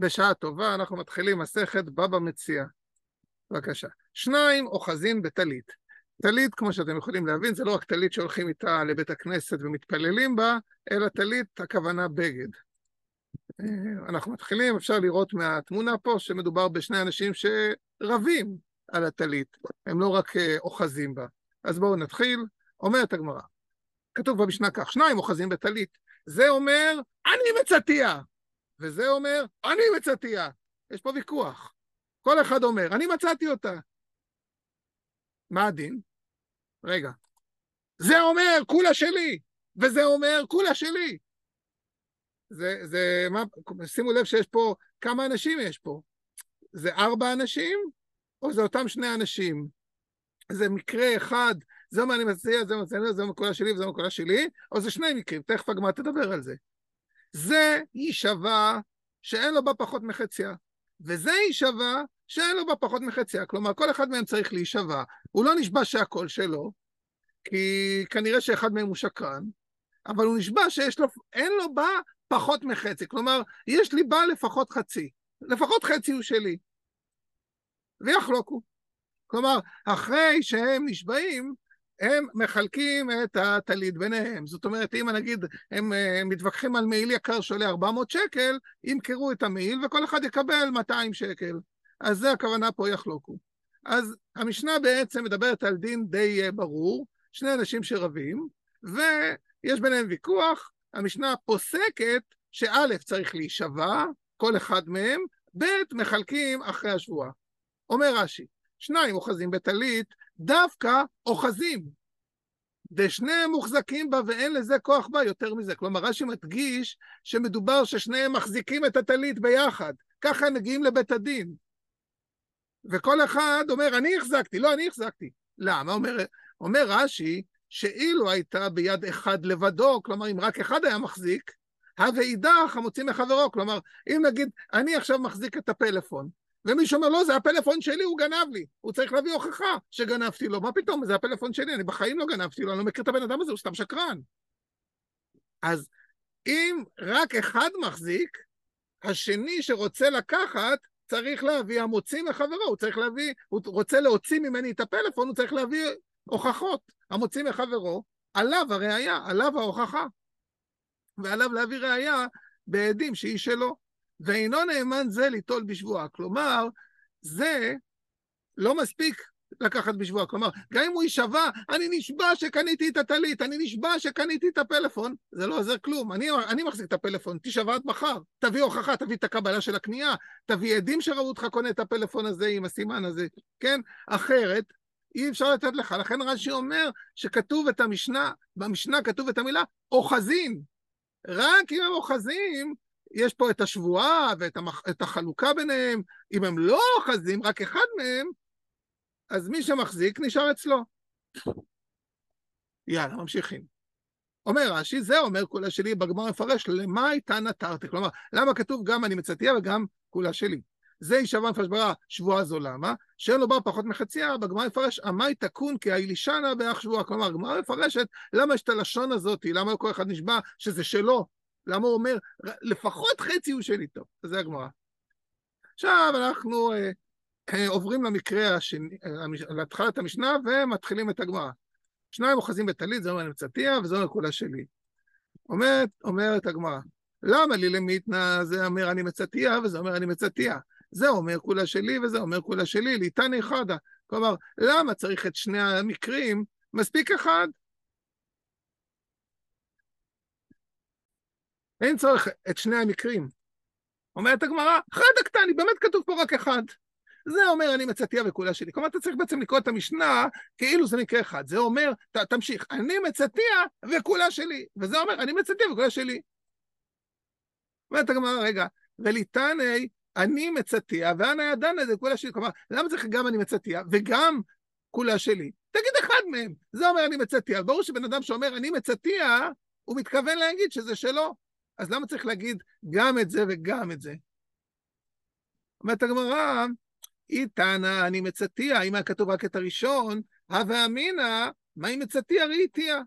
בשעה טובה אנחנו מתחילים מסכת בבא מציע. בבקשה. שניים אוחזין בטלית. טלית, כמו שאתם יכולים להבין, זה לא רק טלית שהולכים איתה לבית הכנסת ומתפללים בה, אלא טלית, הכוונה בגד. אה, אנחנו מתחילים, אפשר לראות מהתמונה פה שמדובר בשני אנשים שרבים על הטלית, הם לא רק אה, אוחזים בה. אז בואו נתחיל. אומרת הגמרא, כתוב במשנה כך, שניים אוחזים בטלית. זה אומר, אני מצתיה. וזה אומר, אני מצאתיה. יש פה ויכוח. כל אחד אומר, אני מצאתי אותה. מה הדין? רגע. זה אומר, כולה שלי, וזה אומר, כולה שלי. זה, זה, מה, שימו לב שיש פה, כמה אנשים יש פה? זה ארבע אנשים, או זה אותם שני אנשים? זה מקרה אחד, זה אומר אני מציע, זה אומר, זה אומר כולה שלי וזה אומר כולה שלי, או זה שני מקרים, תכף הגמרא תדבר על זה. זה יישבע שאין לו בה פחות מחציה, וזה יישבע שאין לו בה פחות מחציה. כלומר, כל אחד מהם צריך להישבע. הוא לא נשבע שהכל שלו, כי כנראה שאחד מהם הוא שקרן, אבל הוא נשבע שיש לו, אין לו בה פחות מחצי. כלומר, יש לי בה לפחות חצי. לפחות חצי הוא שלי. ויחלוקו. כלומר, אחרי שהם נשבעים, הם מחלקים את הטלית ביניהם. זאת אומרת, אם נגיד הם, הם מתווכחים על מעיל יקר שעולה 400 שקל, ימכרו את המעיל וכל אחד יקבל 200 שקל. אז זה הכוונה פה יחלוקו. אז המשנה בעצם מדברת על דין די אה, ברור, שני אנשים שרבים, ויש ביניהם ויכוח, המשנה פוסקת שא' צריך להישבע, כל אחד מהם, ב' מחלקים אחרי השבועה. אומר רש"י, שניים אוחזים בטלית, דווקא אוחזים. ושניהם מוחזקים בה ואין לזה כוח בה יותר מזה. כלומר, רש"י מדגיש שמדובר ששניהם מחזיקים את הטלית ביחד. ככה הם מגיעים לבית הדין. וכל אחד אומר, אני החזקתי, לא, אני החזקתי. למה? אומר, אומר רש"י, שאילו הייתה ביד אחד לבדו, כלומר, אם רק אחד היה מחזיק, הוואידך המוציא מחברו. כלומר, אם נגיד, אני עכשיו מחזיק את הפלאפון, ומישהו אומר, לא, זה הפלאפון שלי, הוא גנב לי. הוא צריך להביא הוכחה שגנבתי לו. מה פתאום, זה הפלאפון שלי, אני בחיים לא גנבתי לו, אני לא מכיר את הבן אדם הזה, הוא סתם שקרן. אז אם רק אחד מחזיק, השני שרוצה לקחת, צריך להביא המוציא מחברו, הוא צריך להביא, הוא רוצה להוציא ממני את הפלאפון, הוא צריך להביא הוכחות. המוציא מחברו, עליו הראייה, עליו ההוכחה. ועליו להביא ראייה בעדים שהיא שלו. ואינו נאמן זה ליטול בשבועה. כלומר, זה לא מספיק לקחת בשבועה. כלומר, גם אם הוא יישבע, אני נשבע שקניתי את הטלית, אני נשבע שקניתי את הפלאפון, זה לא עוזר כלום. אני, אני מחזיק את הפלאפון, תישבע עד מחר. תביא הוכחה, תביא את הקבלה של הקנייה, תביא עדים שראו אותך קונה את הפלאפון הזה עם הסימן הזה, כן? אחרת, אי אפשר לתת לך. לכן רש"י אומר שכתוב את המשנה, במשנה כתוב את המילה אוחזים. רק אם הם אוחזים, יש פה את השבועה ואת המח... החלוקה ביניהם. אם הם לא אוחזים, רק אחד מהם, אז מי שמחזיק נשאר אצלו. יאללה, ממשיכים. אומר רש"י, זה אומר כולה שלי, בגמר מפרש, למה הייתה נטרתי? כלומר, למה כתוב גם אני מצאתיה וגם כולה שלי? זה יישבע מפרש ברא, שבועה זו למה? שאין לו בר פחות מחציה, בגמר מפרש, עמי תקון כי האילישנה באח שבועה. כלומר, הגמרא מפרשת, למה יש את הלשון הזאת, למה כל אחד נשבע שזה שלו? למה הוא אומר, לפחות חצי הוא שלי טוב? זה הגמרא. עכשיו אנחנו אה, אה, עוברים למקרה השני, אה, להתחלת המשנה ומתחילים את הגמרא. שניים אוחזים בטלית, זה אומר אני מצאתיה וזה אומר כולה שלי. אומרת, אומרת הגמרא, למה לי למיתנה זה אומר אני מצאתיה וזה אומר אני מצאתיה? זה אומר כולה שלי וזה אומר כולה שלי, ליתני חדה. כלומר, למה צריך את שני המקרים? מספיק אחד. אין צורך את שני המקרים. אומרת הגמרא, חד הקטני, באמת כתוב פה רק אחד. זה אומר אני מצאתיה וכולה שלי. כלומר, אתה צריך בעצם לקרוא את המשנה כאילו זה מקרה אחד. זה אומר, ת, תמשיך, אני מצאתיה וכולה שלי. וזה אומר, אני מצאתיה וכולה שלי. אומרת הגמרא, רגע, וליתני, אני מצאתיה, ואנה ידנה זה כולה שלי. כלומר, למה צריך גם אני מצאתיה וגם כולה שלי? תגיד אחד מהם. זה אומר אני מצאתיה. ברור שבן אדם שאומר אני מצאתיה, הוא מתכוון להגיד שזה שלו. אז למה צריך להגיד גם את זה וגם את זה? אומרת הגמרא, איתנא אני מצאתיה, אם היה כתוב רק את הראשון, הווה אמינא, מה אם מצאתיה ראיתיה?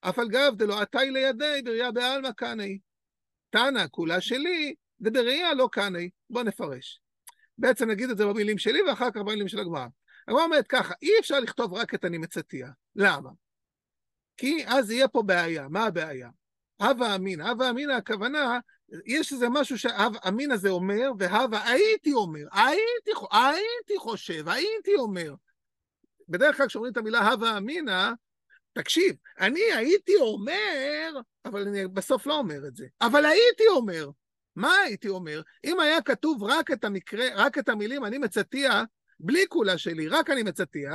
אף על גב דלא עתי לידי בראייה בעלמא קנאי. תנא כולה שלי, דבראייה לא קנאי. בוא נפרש. בעצם נגיד את זה במילים שלי ואחר כך במילים של הגמרא. הגמרא אומרת ככה, אי אפשר לכתוב רק את אני מצאתיה. למה? כי אז יהיה פה בעיה. מה הבעיה? הווה אמינא. הווה אמינא הכוונה, יש איזה משהו שהווה אמינא זה אומר, והווה הייתי אומר, הייתי, הייתי חושב, הייתי אומר. בדרך כלל כשאומרים את המילה הווה אמינא, תקשיב, אני הייתי אומר, אבל אני בסוף לא אומר את זה, אבל הייתי אומר. מה הייתי אומר? אם היה כתוב רק את המקרה, רק את המילים אני מצטיע, בלי כולה שלי, רק אני מצטיע,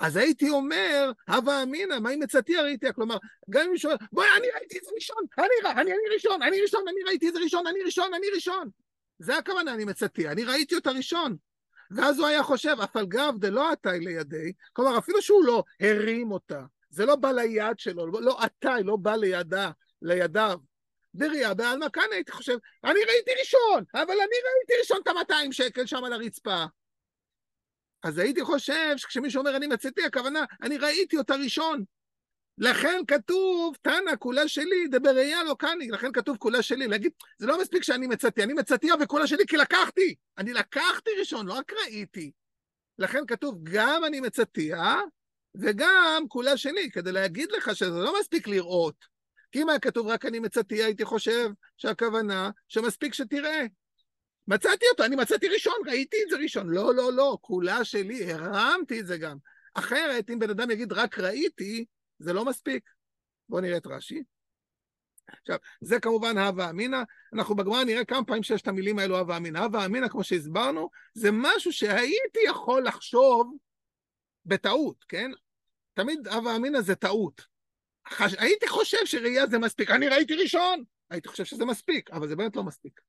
אז הייתי אומר, הווה אמינא, מה אם מצטיע ראיתי? כלומר, גם אם מישהו בואי, אני ראיתי את זה ראשון, אני, אני, אני ראשון, אני ראשון, אני ראיתי את זה ראשון, אני ראשון, אני ראשון. זה הכוונה, אני מצטיע, אני ראיתי אותה ראשון. ואז הוא היה חושב, אף על גב דלא עתי לידי, כלומר, אפילו שהוא לא הרים אותה, זה לא בא ליד שלו, לא עתי, לא בא לידה, לידיו. בראייה בעלמא כאן הייתי חושב, אני ראיתי ראשון, אבל אני ראיתי ראשון את ה-200 שקל שם על הרצפה. אז הייתי חושב שכשמישהו אומר אני מצאתי, הכוונה, אני ראיתי אותה ראשון. לכן כתוב, תנא כולה שלי, דבראייה לא קני, לכן כתוב כולה שלי, להגיד, זה לא מספיק שאני מצאתי, אני מצאתיה וכולה שלי כי לקחתי, אני לקחתי ראשון, לא רק ראיתי. לכן כתוב, גם אני מצאתיה, וגם כולה שלי, כדי להגיד לך שזה לא מספיק לראות. כי אם היה כתוב רק אני מצאתיה, הייתי חושב שהכוונה שמספיק שתראה. מצאתי אותו, אני מצאתי ראשון, ראיתי את זה ראשון. לא, לא, לא, כולה שלי, הרמתי את זה גם. אחרת, אם בן אדם יגיד רק ראיתי, זה לא מספיק. בואו נראה את רש"י. עכשיו, זה כמובן הווה אמינא. אנחנו בגמרא נראה כמה פעמים שיש את המילים האלו הווה אמינא. הווה אמינא, כמו שהסברנו, זה משהו שהייתי יכול לחשוב בטעות, כן? תמיד הווה אמינא זה טעות. חש... הייתי חושב שראייה זה מספיק. אני ראיתי ראשון, הייתי חושב שזה מספיק, אבל זה באמת לא מספיק.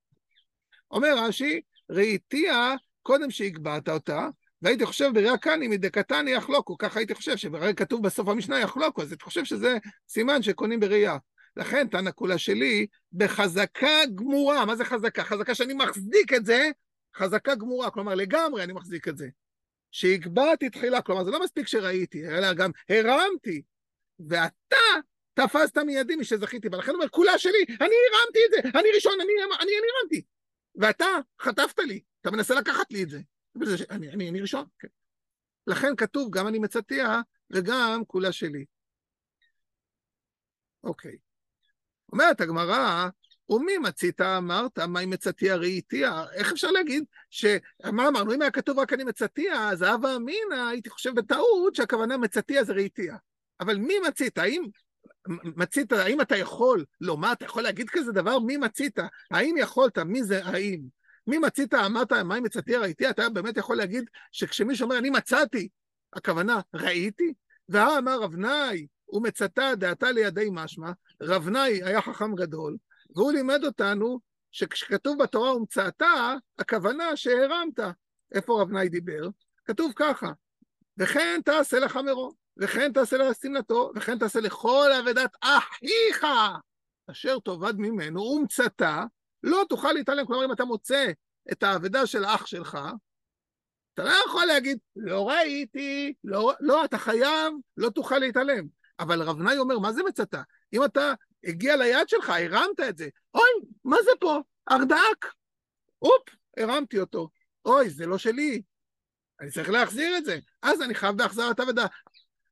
אומר רש"י, ראיתיה קודם שהגבהת אותה, והייתי חושב בראייה קני מדקתני יחלוקו, ככה הייתי חושב, שברגע כתוב בסוף המשנה יחלוקו, אז הייתי חושב שזה סימן שקונים בראייה. לכן תנא כולה שלי בחזקה גמורה, מה זה חזקה? חזקה שאני מחזיק את זה, חזקה גמורה, כלומר לגמרי אני מחזיק את זה. שהגבהתי תחילה, כלומר זה לא מספיק שראיתי, אלא גם הרמתי, ואתה תפסת מידי משזכיתי, ולכן הוא אומר, כולה שלי, אני הרמתי את זה, אני ראשון, אני, אני, אני הרמתי. ואתה חטפת לי, אתה מנסה לקחת לי את זה. אני, אני, אני ראשון, כן. לכן כתוב, גם אני מצטיע וגם כולה שלי. אוקיי. אומרת הגמרא, ומי מצית אמרת, מה אם מצתיה ראיתיה? איך אפשר להגיד ש... מה אמרנו, אם היה כתוב רק אני מצתיה, אז אבא אמינא, הייתי חושב בטעות שהכוונה מצתיה זה ראיתיה. אבל מי מצית? האם מצית, האם אתה יכול לומר, אתה יכול להגיד כזה דבר? מי מצית? האם יכולת? מי זה האם? מי מצית, אמרת, מה אם מצאתי ראיתי? אתה באמת יכול להגיד שכשמישהו אומר, אני מצאתי, הכוונה, ראיתי? והא אמר רב נאי, ומצתה דעתה לידי משמע, רב נאי היה חכם גדול, והוא לימד אותנו שכשכתוב בתורה ומצאתה, הכוונה שהרמת. איפה רב נאי דיבר? כתוב ככה, וכן תעשה לך מרום. וכן תעשה לשמלתו, וכן תעשה לכל אבדת אחיך, אשר תאבד ממנו, ומצתה, לא תוכל להתעלם. כלומר, אם אתה מוצא את האבדה של האח שלך, אתה לא יכול להגיד, לא ראיתי, לא, לא, אתה חייב, לא תוכל להתעלם. אבל רב נאי אומר, מה זה מצתה? אם אתה הגיע ליד שלך, הרמת את זה, אוי, מה זה פה? ארדק. אופ, הרמתי אותו. אוי, זה לא שלי. אני צריך להחזיר את זה. אז אני חייב בהחזרת אבדה.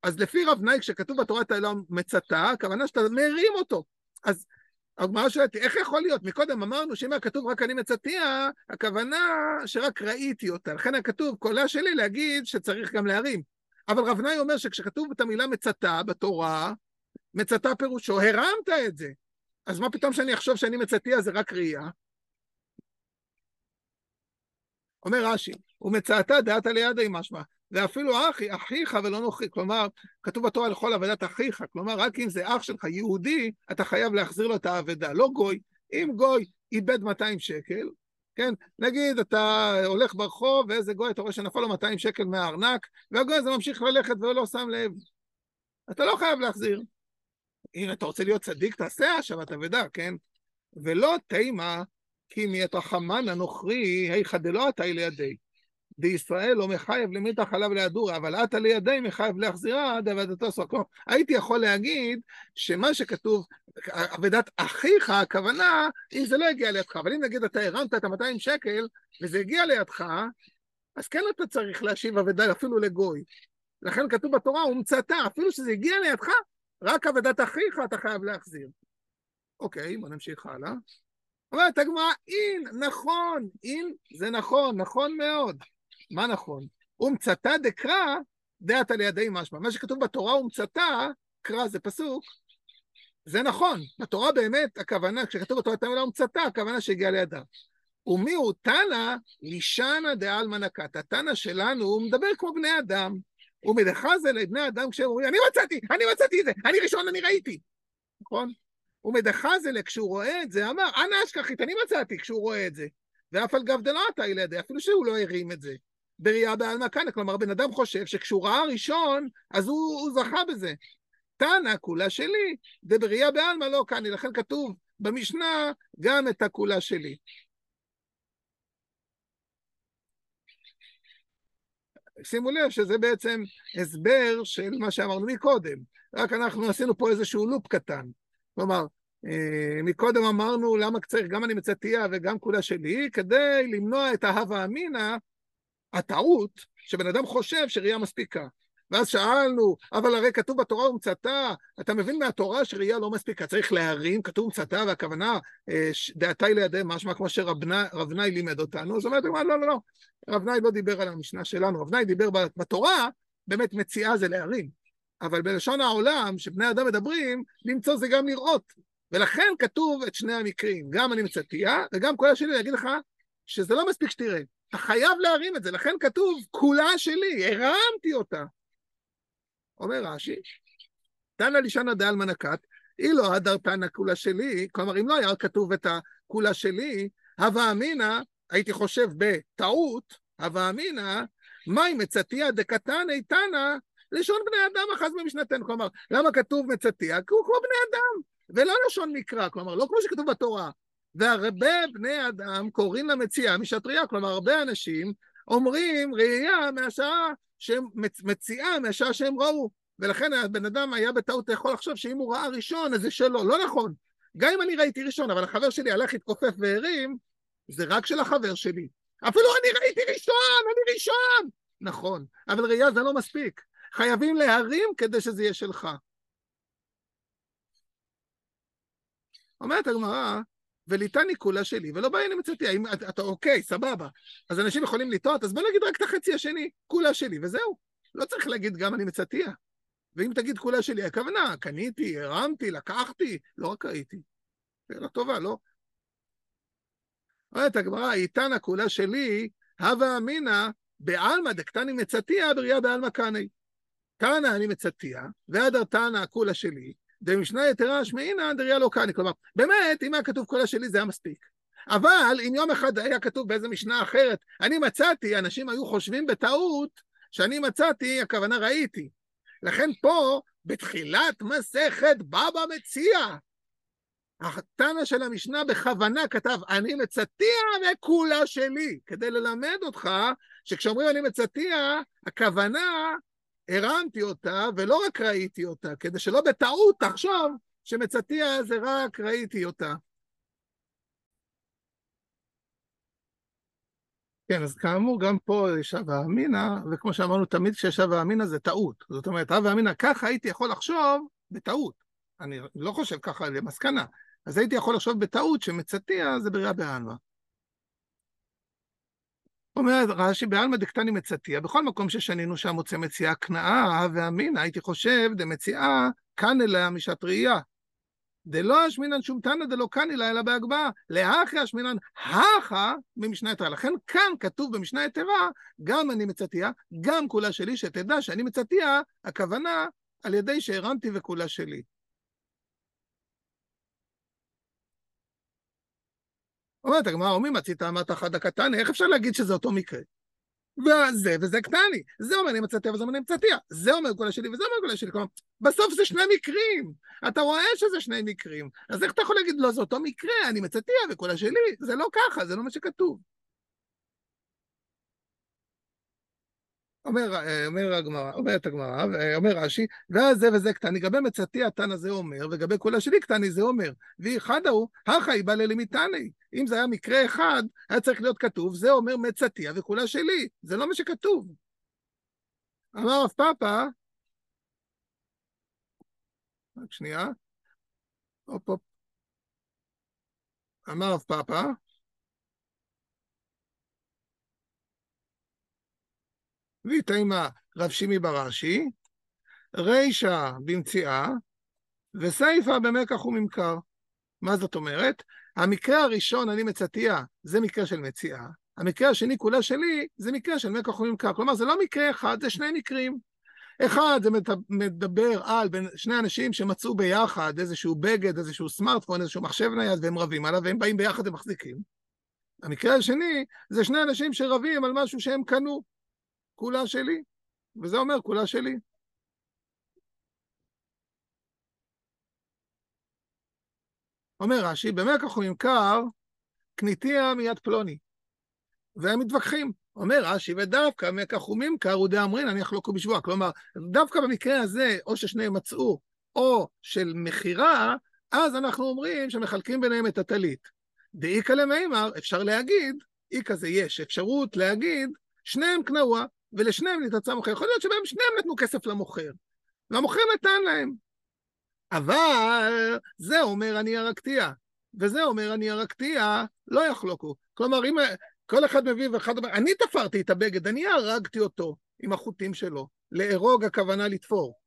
אז לפי רב נאי, כשכתוב בתורת העולם מצתה, הכוונה שאתה מרים אותו. אז הגמרא שואלת, איך יכול להיות? מקודם אמרנו שאם היה כתוב רק אני מצתיה, הכוונה שרק ראיתי אותה. לכן היה כתוב, קולה שלי להגיד שצריך גם להרים. אבל רב נאי אומר שכשכתוב את המילה מצתה בתורה, מצתה פירושו, הרמת את זה. אז מה פתאום שאני אחשוב שאני מצתיה זה רק ראייה? אומר רש"י, ומצאתה דעת על ידי משמע. ואפילו אחי, אחיך ולא נוכרי, כלומר, כתוב בתורה לכל אבדת אחיך, כלומר, רק אם זה אח שלך יהודי, אתה חייב להחזיר לו את האבדה, לא גוי. אם גוי איבד 200 שקל, כן, נגיד אתה הולך ברחוב ואיזה גוי, אתה רואה שנפל לו 200 שקל מהארנק, והגוי הזה ממשיך ללכת והוא לא שם לב. אתה לא חייב להחזיר. אם אתה רוצה להיות צדיק, תעשה השבת אבדה, כן? ולא תימה, כי מאת רחמן הנוכרי, היכא דלא עתה לידי. דישראל לא מחייב למיתה חלב לידור, אבל עתה לידי מחייב להחזירה עד עבדתו סוף. כלומר, הייתי יכול להגיד שמה שכתוב, עבדת אחיך, הכוונה, אם זה לא הגיע לידך, אבל אם נגיד אתה הרמת את ה-200 שקל וזה הגיע לידך, אז כן אתה צריך להשיב אבדה אפילו לגוי. לכן כתוב בתורה, ומצאתה, אפילו שזה הגיע לידך, רק עבדת אחיך אתה חייב להחזיר. אוקיי, בוא נמשיך הלאה. אומרת הגמרא, אין, נכון, אין זה נכון, נכון מאוד. מה נכון? ומצאתה דקרא, דעת על ידי משמע. מה שכתוב בתורה ומצאתה, קרא זה פסוק, זה נכון. בתורה באמת, הכוונה, כשכתוב בתורה תמיד ומצאתה, הכוונה שהגיעה לידה. ומי הוא תנא לישנא דעלמא נקת. התנא שלנו, הוא מדבר כמו בני אדם. הוא מדחזה לבני אדם כשהם אומרים, אני מצאתי, אני מצאתי את זה, אני ראשון, אני ראיתי. נכון? הוא מדחזלה, כשהוא רואה את זה, אמר, אנא אשכחית, אני מצאתי כשהוא רואה את זה. ואף על גב דלא אתה ילדי, אפילו שהוא לא הרים את זה. בראייה בעלמא קנא, כלומר, בן אדם חושב שכשהוא ראה ראשון, אז הוא, הוא זכה בזה. תנא, כולה שלי, דבראייה בעלמא לא קנא, לכן כתוב במשנה גם את הכולה שלי. שימו לב שזה בעצם הסבר של מה שאמרנו מקודם, רק אנחנו עשינו פה איזשהו לופ קטן. כלומר, אה, מקודם אמרנו למה צריך גם אני מצאתיה וגם כולה שלי, כדי למנוע את ההווה אמינא, הטעות, שבן אדם חושב שראייה מספיקה. ואז שאלנו, אבל הרי כתוב בתורה ומצאתה, אתה מבין מהתורה שראייה לא מספיקה, צריך להרים, כתוב ומצאתה, והכוונה, אה, דעתי לידי משמע, כמו שרב נאי לימד אותנו, אז אומרת, לא, לא, לא, רב נאי לא דיבר על המשנה שלנו, רב נאי דיבר בתורה, באמת מציאה זה להרים. אבל בלשון העולם, שבני אדם מדברים, למצוא זה גם לראות. ולכן כתוב את שני המקרים, גם אני מצאתיה, וגם כל השני יגיד לך שזה לא מספיק שתראה. אתה חייב להרים את זה, לכן כתוב, כולה שלי, הרמתי אותה. אומר רש"י, תנא לישנא דעלמא נקת, אילו הדר תנא כולה שלי, כלומר, אם לא היה כתוב את הכולה שלי, הווה אמינא, הייתי חושב בטעות, הווה אמינא, מאי מצאתיה דקתנא תנא לשון בני אדם אחז במשנתנו. כלומר, למה כתוב מצאתיה? כי הוא כמו בני אדם, ולא לשון מקרא, כלומר, לא כמו שכתוב בתורה. והרבה בני אדם קוראים למציאה משטריה, כלומר, הרבה אנשים אומרים ראייה מהשעה שהם מציאה מהשעה שהם ראו. ולכן הבן אדם היה בטעות יכול לחשוב שאם הוא ראה ראשון, אז זה שלו. לא נכון. גם אם אני ראיתי ראשון, אבל החבר שלי הלך להתכופף והרים, זה רק של החבר שלי. אפילו אני ראיתי ראשון, אני ראשון! נכון, אבל ראייה זה לא מספיק. חייבים להרים כדי שזה יהיה שלך. אומרת הגמרא, וליטני כולה שלי, ולא בעיה מצאתי, האם אתה אוקיי, סבבה. אז אנשים יכולים לטעות, אז בוא נגיד רק את החצי השני, כולה שלי, וזהו. לא צריך להגיד גם אני מצאתיה. ואם תגיד כולה שלי, הכוונה, קניתי, הרמתי, לקחתי, לא רק ראיתי. שאלה טובה, לא? אומרת הגמרא, איתנה כולה שלי, הווה אמינא, בעלמא דקתני מצאתיה, בריאה בעלמא קני. תנא אני מצאתיה, והדר תנא כולה שלי, דמשנה יתרה שמעינא דריה לא קני. כלומר, באמת, אם היה כתוב כולה שלי זה היה מספיק. אבל אם יום אחד היה כתוב באיזה משנה אחרת, אני מצאתי, אנשים היו חושבים בטעות שאני מצאתי, הכוונה ראיתי. לכן פה, בתחילת מסכת בבא מציע, התנא של המשנה בכוונה כתב, אני מצאתיה וכולה שלי, כדי ללמד אותך שכשאומרים אני מצאתיה, הכוונה הרמתי אותה ולא רק ראיתי אותה, כדי שלא בטעות תחשוב שמצאתיה זה רק ראיתי אותה. כן, אז כאמור, גם פה יש הווה אמינא, וכמו שאמרנו, תמיד כשיש הווה אמינא זה טעות. זאת אומרת, הווה אמינא, ככה הייתי יכול לחשוב בטעות. אני לא חושב ככה למסקנה. אז הייתי יכול לחשוב בטעות שמצאתיה זה בריאה בעלמא. אומר רש"י, בעלמא דקתני מצאתיה, בכל מקום ששנינו שם מוצא מציאה כנעה ואמינא, הייתי חושב דמציאה כאן אליה משעת ראייה. דלא אשמינן שום תנא דלא כאן אלא אלא בהגבהה. לאחי אשמינן הכה ממשנה יתרה. לכן כאן כתוב במשנה יתרה, גם אני מצאתיה, גם כולה שלי, שתדע שאני מצאתיה, הכוונה על ידי שהרמתי וכולה שלי. אומרת הגמרא, אומרים מצית אמרת חד הקטני, איך אפשר להגיד שזה אותו מקרה? וזה וזה קטני, זה אומר אני מצאתי וזה אומר אני מצאתי, זה אומר כל השני וזה אומר כל השני, כלומר, בסוף זה שני מקרים, אתה רואה שזה שני מקרים, אז איך אתה יכול להגיד לא, זה אותו מקרה, אני מצאתי וכל השני, זה לא ככה, זה לא מה שכתוב. אומר, אומר הגמרא, אומרת הגמרא, אומר רש"י, ואז זה וזה קטני, לגבי מצתי התנא זה אומר, ולגבי כולה שלי קטני זה אומר, ואחד ההוא, הכי בא ללמיתני. אם זה היה מקרה אחד, היה צריך להיות כתוב, זה אומר מצתיה וכולה שלי, זה לא מה שכתוב. אמר רב פאפא, רק שנייה, הופ הופ, אמר רב פאפא, ויתימה רב שימי ברש"י, רישא במציאה, וסיפא במקח וממכר. מה זאת אומרת? המקרה הראשון, אני מצתיה, זה מקרה של מציאה. המקרה השני, כולה שלי, זה מקרה של מקח וממכר. כלומר, זה לא מקרה אחד, זה שני מקרים. אחד, זה מדבר על בין שני אנשים שמצאו ביחד איזשהו בגד, איזשהו סמארטפון, איזשהו מחשב נייד, והם רבים עליו, והם באים ביחד ומחזיקים. המקרה השני, זה שני אנשים שרבים על משהו שהם קנו. כולה שלי, וזה אומר כולה שלי. אומר רש"י, במקח וממכר, קניתיה מיד פלוני. והם מתווכחים. אומר רש"י, ודווקא מקח וממכר הוא דאמרין, אני אחלוקו בשבועה. כלומר, דווקא במקרה הזה, או ששניהם מצאו, או של מכירה, אז אנחנו אומרים שמחלקים ביניהם את הטלית. דאיכא למימר, אפשר להגיד, איכא זה יש אפשרות להגיד, שניהם קנאוה, ולשניהם נתעצה מוכר. יכול להיות שבהם שניהם נתנו כסף למוכר, והמוכר נתן להם. אבל זה אומר אני הרגתיה, וזה אומר אני הרגתיה, לא יחלוקו. כלומר, אם כל אחד מביא ואחד אומר, אני תפרתי את הבגד, אני הרגתי אותו עם החוטים שלו. לארוג הכוונה לתפור.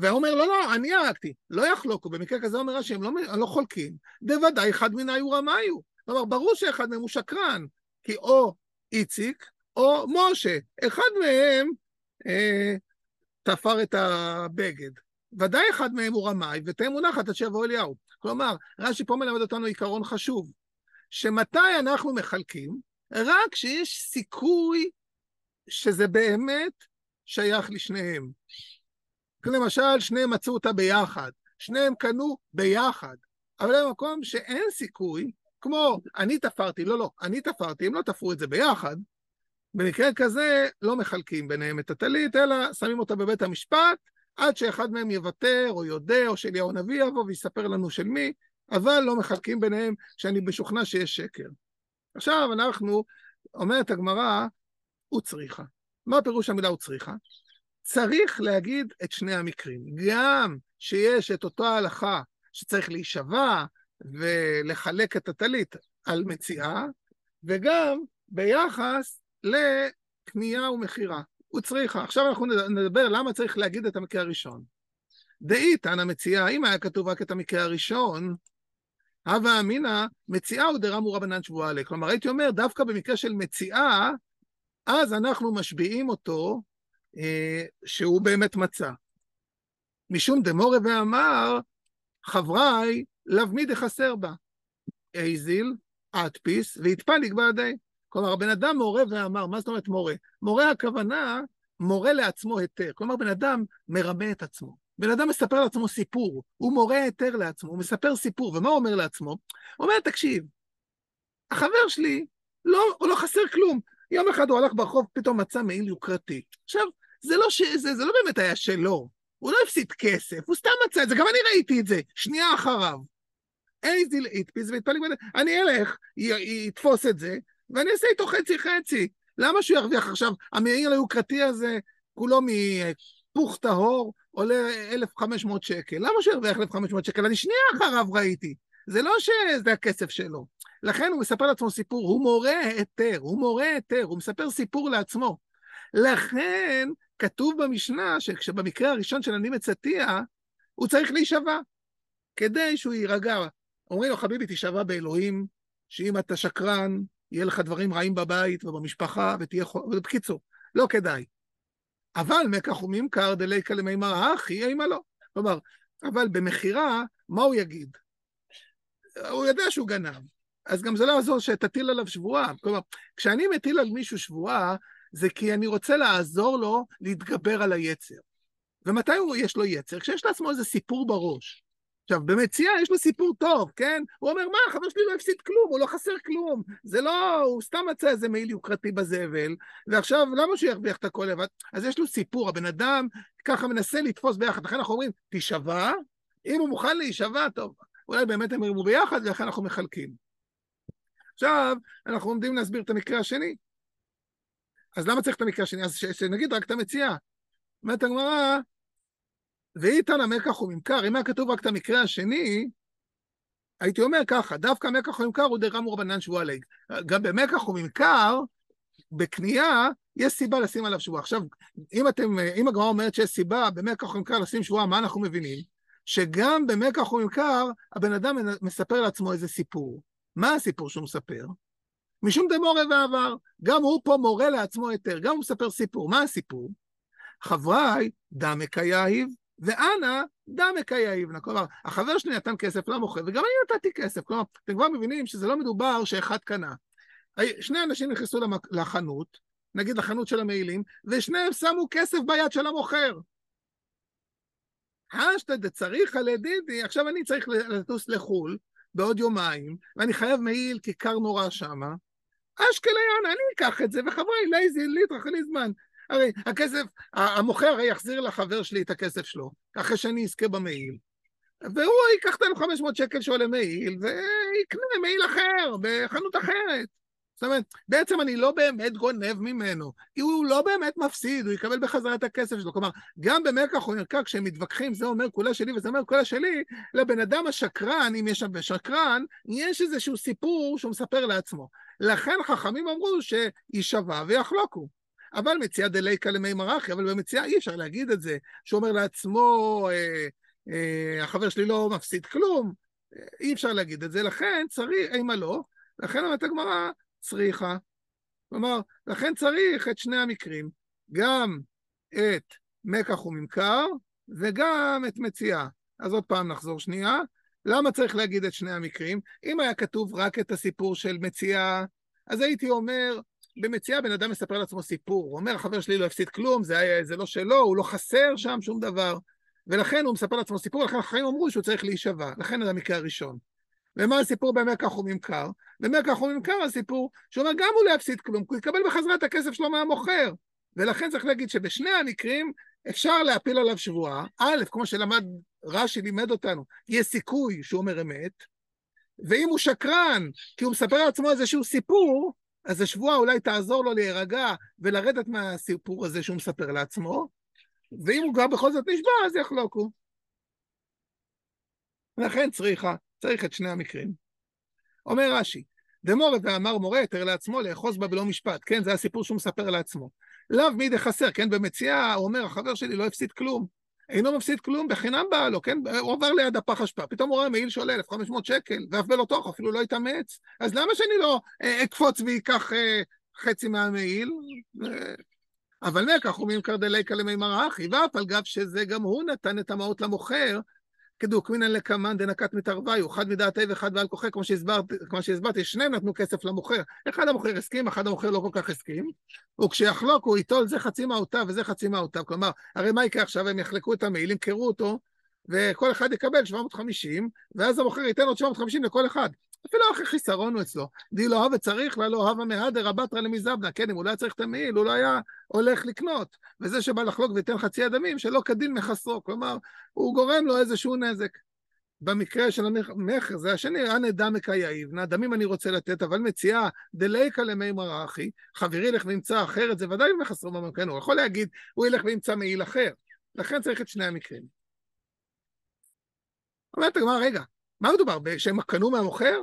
והאומר, לא, לא, אני הרגתי. לא יחלוקו. במקרה כזה אומר רש"י, הם לא, לא חולקים. בוודאי אחד מנהי הוא רמאיו. כלומר, ברור שאחד מהם הוא שקרן. כי או איציק או משה, אחד מהם אה, תפר את הבגד. ודאי אחד מהם הוא רמאי, ותהיה מונחת עד שיבוא אליהו. כלומר, רש"י פה מלמד אותנו עיקרון חשוב, שמתי אנחנו מחלקים? רק כשיש סיכוי שזה באמת שייך לשניהם. למשל, שניהם מצאו אותה ביחד, שניהם קנו ביחד, אבל במקום שאין סיכוי, כמו אני תפרתי, לא, לא, אני תפרתי, הם לא תפרו את זה ביחד, במקרה כזה לא מחלקים ביניהם את הטלית, אלא שמים אותה בבית המשפט, עד שאחד מהם יוותר, או יודע, או שאליהו הנביא יבוא ויספר לנו של מי, אבל לא מחלקים ביניהם, שאני משוכנע שיש שקר. עכשיו אנחנו, אומרת הגמרא, הוא צריכה. מה פירוש המילה הוא צריכה? צריך להגיד את שני המקרים. גם שיש את אותו ההלכה שצריך להישבע ולחלק את הטלית על מציאה, וגם ביחס לקנייה ומכירה. הוא צריכה. עכשיו אנחנו נדבר למה צריך להגיד את המקרה הראשון. דאי תנא מציאה, אם היה כתוב רק את המקרה הראשון, הווה אמינא, מציאה הוא דרמו רבנן שבועה עליה. כלומר, הייתי אומר, דווקא במקרה של מציאה, אז אנחנו משביעים אותו אה, שהוא באמת מצא. משום דמורה ואמר, חבריי, לאו מי דחסר בה. איזיל, אדפיס, והתפליג בעדי. כלומר, הבן אדם מורה ואמר, מה זאת אומרת מורה? מורה הכוונה, מורה לעצמו היתר. כלומר, בן אדם מרמה את עצמו. בן אדם מספר לעצמו סיפור, הוא מורה היתר לעצמו, הוא מספר סיפור, ומה הוא אומר לעצמו? הוא אומר, תקשיב, החבר שלי, לא, הוא לא חסר כלום. יום אחד הוא הלך ברחוב, פתאום מצא מעיל יוקרתי. עכשיו, זה לא, ש... זה, זה לא באמת היה שלו, הוא לא הפסיד כסף, הוא סתם מצא את זה, גם אני ראיתי את זה, שנייה אחריו. איזה איתפיס והתפלג, אני אלך, יתפוס את זה, ואני אעשה איתו חצי חצי. למה שהוא ירוויח עכשיו? המעיל היוקרתי הזה, כולו מפוך טהור, עולה 1,500 שקל. למה שהוא ירוויח 1,500 שקל? אני שנייה אחריו ראיתי. זה לא שזה הכסף שלו. לכן הוא מספר לעצמו סיפור, הוא מורה היתר, הוא מורה היתר, הוא מספר סיפור לעצמו. לכן כתוב במשנה שכשבמקרה הראשון של אני מצטיע, הוא צריך להישבע, כדי שהוא יירגע. אומרים לו, חביבי, תישבע באלוהים, שאם אתה שקרן, יהיה לך דברים רעים בבית ובמשפחה, ותהיה חול... בקיצור, לא כדאי. אבל מקח וממכר דליקה למימר אחי, אימה לא. כלומר, אבל במכירה, מה הוא יגיד? הוא יודע שהוא גנב, אז גם זה לא יעזור שתטיל עליו שבועה. כלומר, כשאני מטיל על מישהו שבועה, זה כי אני רוצה לעזור לו להתגבר על היצר. ומתי הוא, יש לו יצר? כשיש לעצמו איזה סיפור בראש. עכשיו, במציאה יש לו סיפור טוב, כן? הוא אומר, מה, חבר שלי לא הפסיד כלום, הוא לא חסר כלום. זה לא, הוא סתם מצא איזה מעיל יוקרתי בזבל, ועכשיו, למה שהוא ירוויח את הכל לבד? אז יש לו סיפור, הבן אדם ככה מנסה לתפוס ביחד, לכן אנחנו אומרים, תישבע, אם הוא מוכן להישבע, טוב, אולי באמת הם ירימו ביחד, ולכן אנחנו מחלקים. עכשיו, אנחנו עומדים להסביר את המקרה השני. אז למה צריך את המקרה השני? אז שנגיד רק את המציאה. אומרת הגמרא, ואיתן המקח הוא ממכר, אם היה כתוב רק את המקרה השני, הייתי אומר ככה, דווקא מקח הוא ממכר הוא דרם רבנן שבועה לג. גם במקח הוא ממכר, בקנייה, יש סיבה לשים עליו שבועה. עכשיו, אם אתם, אם הגמרא אומרת שיש סיבה במקח הוא ממכר לשים שבועה, מה אנחנו מבינים? שגם במקח הוא ממכר, הבן אדם מספר לעצמו איזה סיפור. מה הסיפור שהוא מספר? משום דמורה ועבר. גם הוא פה מורה לעצמו היתר, גם הוא מספר סיפור. מה הסיפור? חבריי, דמק היהיב, ואנא דמק היהיבנה. כלומר, החבר שלי נתן כסף למוכר, וגם אני נתתי כסף. כלומר, אתם כבר מבינים שזה לא מדובר שאחד קנה. שני אנשים נכנסו לחנות, נגיד לחנות של המעילים, ושניהם שמו כסף ביד של המוכר. השתא דצריכא לדידי, עכשיו אני צריך לטוס לחו"ל בעוד יומיים, ואני חייב מעיל כי קר נורא שמה. אשקלון, אני אקח את זה, וחברי, לייזי, ליטרח לי זמן. הרי הכסף, המוכר הרי יחזיר לחבר שלי את הכסף שלו, אחרי שאני אזכה במעיל. והוא ייקח את ה-500 שקל שעולה מעיל, ויקנה מעיל אחר, בחנות אחרת. זאת אומרת, בעצם אני לא באמת גונב ממנו, כי הוא לא באמת מפסיד, הוא יקבל בחזרה את הכסף שלו. כלומר, גם במקח או נרקע, כשהם מתווכחים, זה אומר כולה שלי וזה אומר כולה שלי, לבן אדם השקרן, אם יש שם שקרן, יש איזשהו סיפור שהוא מספר לעצמו. לכן חכמים אמרו שיישבע ויחלוקו. אבל מציאה דליקה למי מרחי, אבל במציאה אי אפשר להגיד את זה, שהוא אומר לעצמו, אה, אה, החבר שלי לא מפסיד כלום, אי אפשר להגיד את זה, לכן צריך, אימה לא, לכן אומרת הגמרא, צריכה. כלומר, לכן צריך את שני המקרים, גם את מקח וממכר וגם את מציאה. אז עוד פעם נחזור שנייה. למה צריך להגיד את שני המקרים? אם היה כתוב רק את הסיפור של מציאה, אז הייתי אומר, במציאה בן אדם מספר לעצמו סיפור, הוא אומר, החבר שלי לא הפסיד כלום, זה, היה, זה לא שלו, הוא לא חסר שם שום דבר. ולכן הוא מספר לעצמו סיפור, לכן החיים אמרו שהוא צריך להישבע, לכן זה המקרה הראשון. ומה הסיפור במקח וממכר? במקח וממכר הסיפור, שהוא אומר, גם הוא לא יפסיד כלום, הוא יקבל בחזרה את הכסף שלו מהמוכר. ולכן צריך להגיד שבשני המקרים אפשר להפיל עליו שבועה. א', כמו שלמד רש"י לימד אותנו, יש סיכוי שהוא אומר אמת, ואם הוא שקרן, כי הוא מספר לעצמו איזשהו סיפור, אז השבועה אולי תעזור לו להירגע ולרדת מהסיפור הזה שהוא מספר לעצמו, ואם הוא גם בכל זאת נשבע, אז יחלוקו. לכן צריכה, צריך את שני המקרים. אומר רש"י, דמורת ואמר מורה יותר לעצמו לאחוז בה בלא משפט, כן, זה הסיפור שהוא מספר לעצמו. לאו מידי חסר, כן, במציאה הוא אומר, החבר שלי לא הפסיד כלום. אינו מפסיד כלום, בחינם בא לו, כן? הוא עבר ליד הפח אשפה, פתאום הוא רואה מעיל שעולה 1,500 שקל, ואף בלא תוך, אפילו לא התאמץ. אז למה שאני לא אה, אקפוץ ואקח אה, חצי מהמעיל? אה, אבל נקח הוא ממכר דליקה למימר האחי, ואף על גב שזה גם הוא נתן את המעות למוכר, כדוקמינן לקמן דנקת מתערוויו, אחד מדעתי ואחד בעל כוחי, כמו שהסברתי, כמו שהסברתי, שניהם נתנו כסף למוכר. אחד המוכר הסכים, אחד המוכר לא כל כך הסכים, וכשיחלוק הוא ייטול זה חצי מהותיו וזה חצי מהותיו. כלומר, הרי מה יקרה עכשיו? הם יחלקו את המעיל, ימכרו אותו, וכל אחד יקבל 750, ואז המוכר ייתן עוד 750 לכל אחד. אפילו אחרי חיסרון הוא אצלו. די לא אהבה צריך לה, לא אהבה מהדר רבתרא למזבנה. כן, אם הוא לא היה צריך את המעיל, הוא לא היה הולך לקנות. וזה שבא לחלוק וייתן חצי הדמים, שלא כדין מחסרו. כלומר, הוא גורם לו איזשהו נזק. במקרה של המכר, זה השני, אנא דמק היעיבנה, דמים אני רוצה לתת, אבל מציאה דליקה למי מרחי, חברי ילך וימצא אחרת, זה ודאי מחסרו במקרה, הוא יכול להגיד, הוא ילך וימצא מעיל אחר. לכן צריך את שני המקרים. אומרת הגמרא, רגע, מה מדובר? שהם קנו מהמוכר?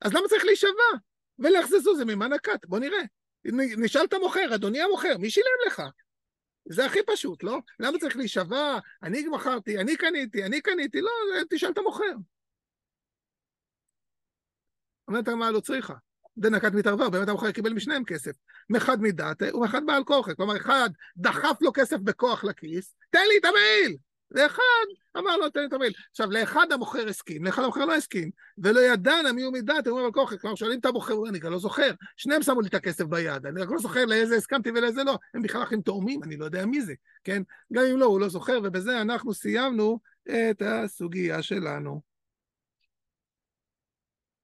אז למה צריך להישבע? ולהחזזו זה ממה נקט? בוא נראה. נשאל את המוכר, אדוני המוכר, מי שילם לך? זה הכי פשוט, לא? למה צריך להישבע? אני מכרתי, אני קניתי, אני קניתי, לא, תשאל את המוכר. אומרת הגמרא לא צריכה. דנקת מתערבה, באמת המוכר קיבל משניהם כסף. מחד מדעת ומחד בעל כוחה. כלומר, אחד דחף לו כסף בכוח לכיס, תן לי את המעיל! לאחד אמר לו תן לי את המעיל. עכשיו, לאחד המוכר הסכים, לאחד המוכר לא הסכים, ולא ידענה מי הוא מדעת, הוא אומר על כוחי, כלומר שואלים את המוכר, אני גם לא זוכר, שניהם שמו לי את הכסף ביד, אני רק לא זוכר לאיזה הסכמתי ולאיזה לא, הם בכלל אחים תאומים, אני לא יודע מי זה, כן? גם אם לא, הוא לא זוכר, ובזה אנחנו סיימנו את הסוגיה שלנו.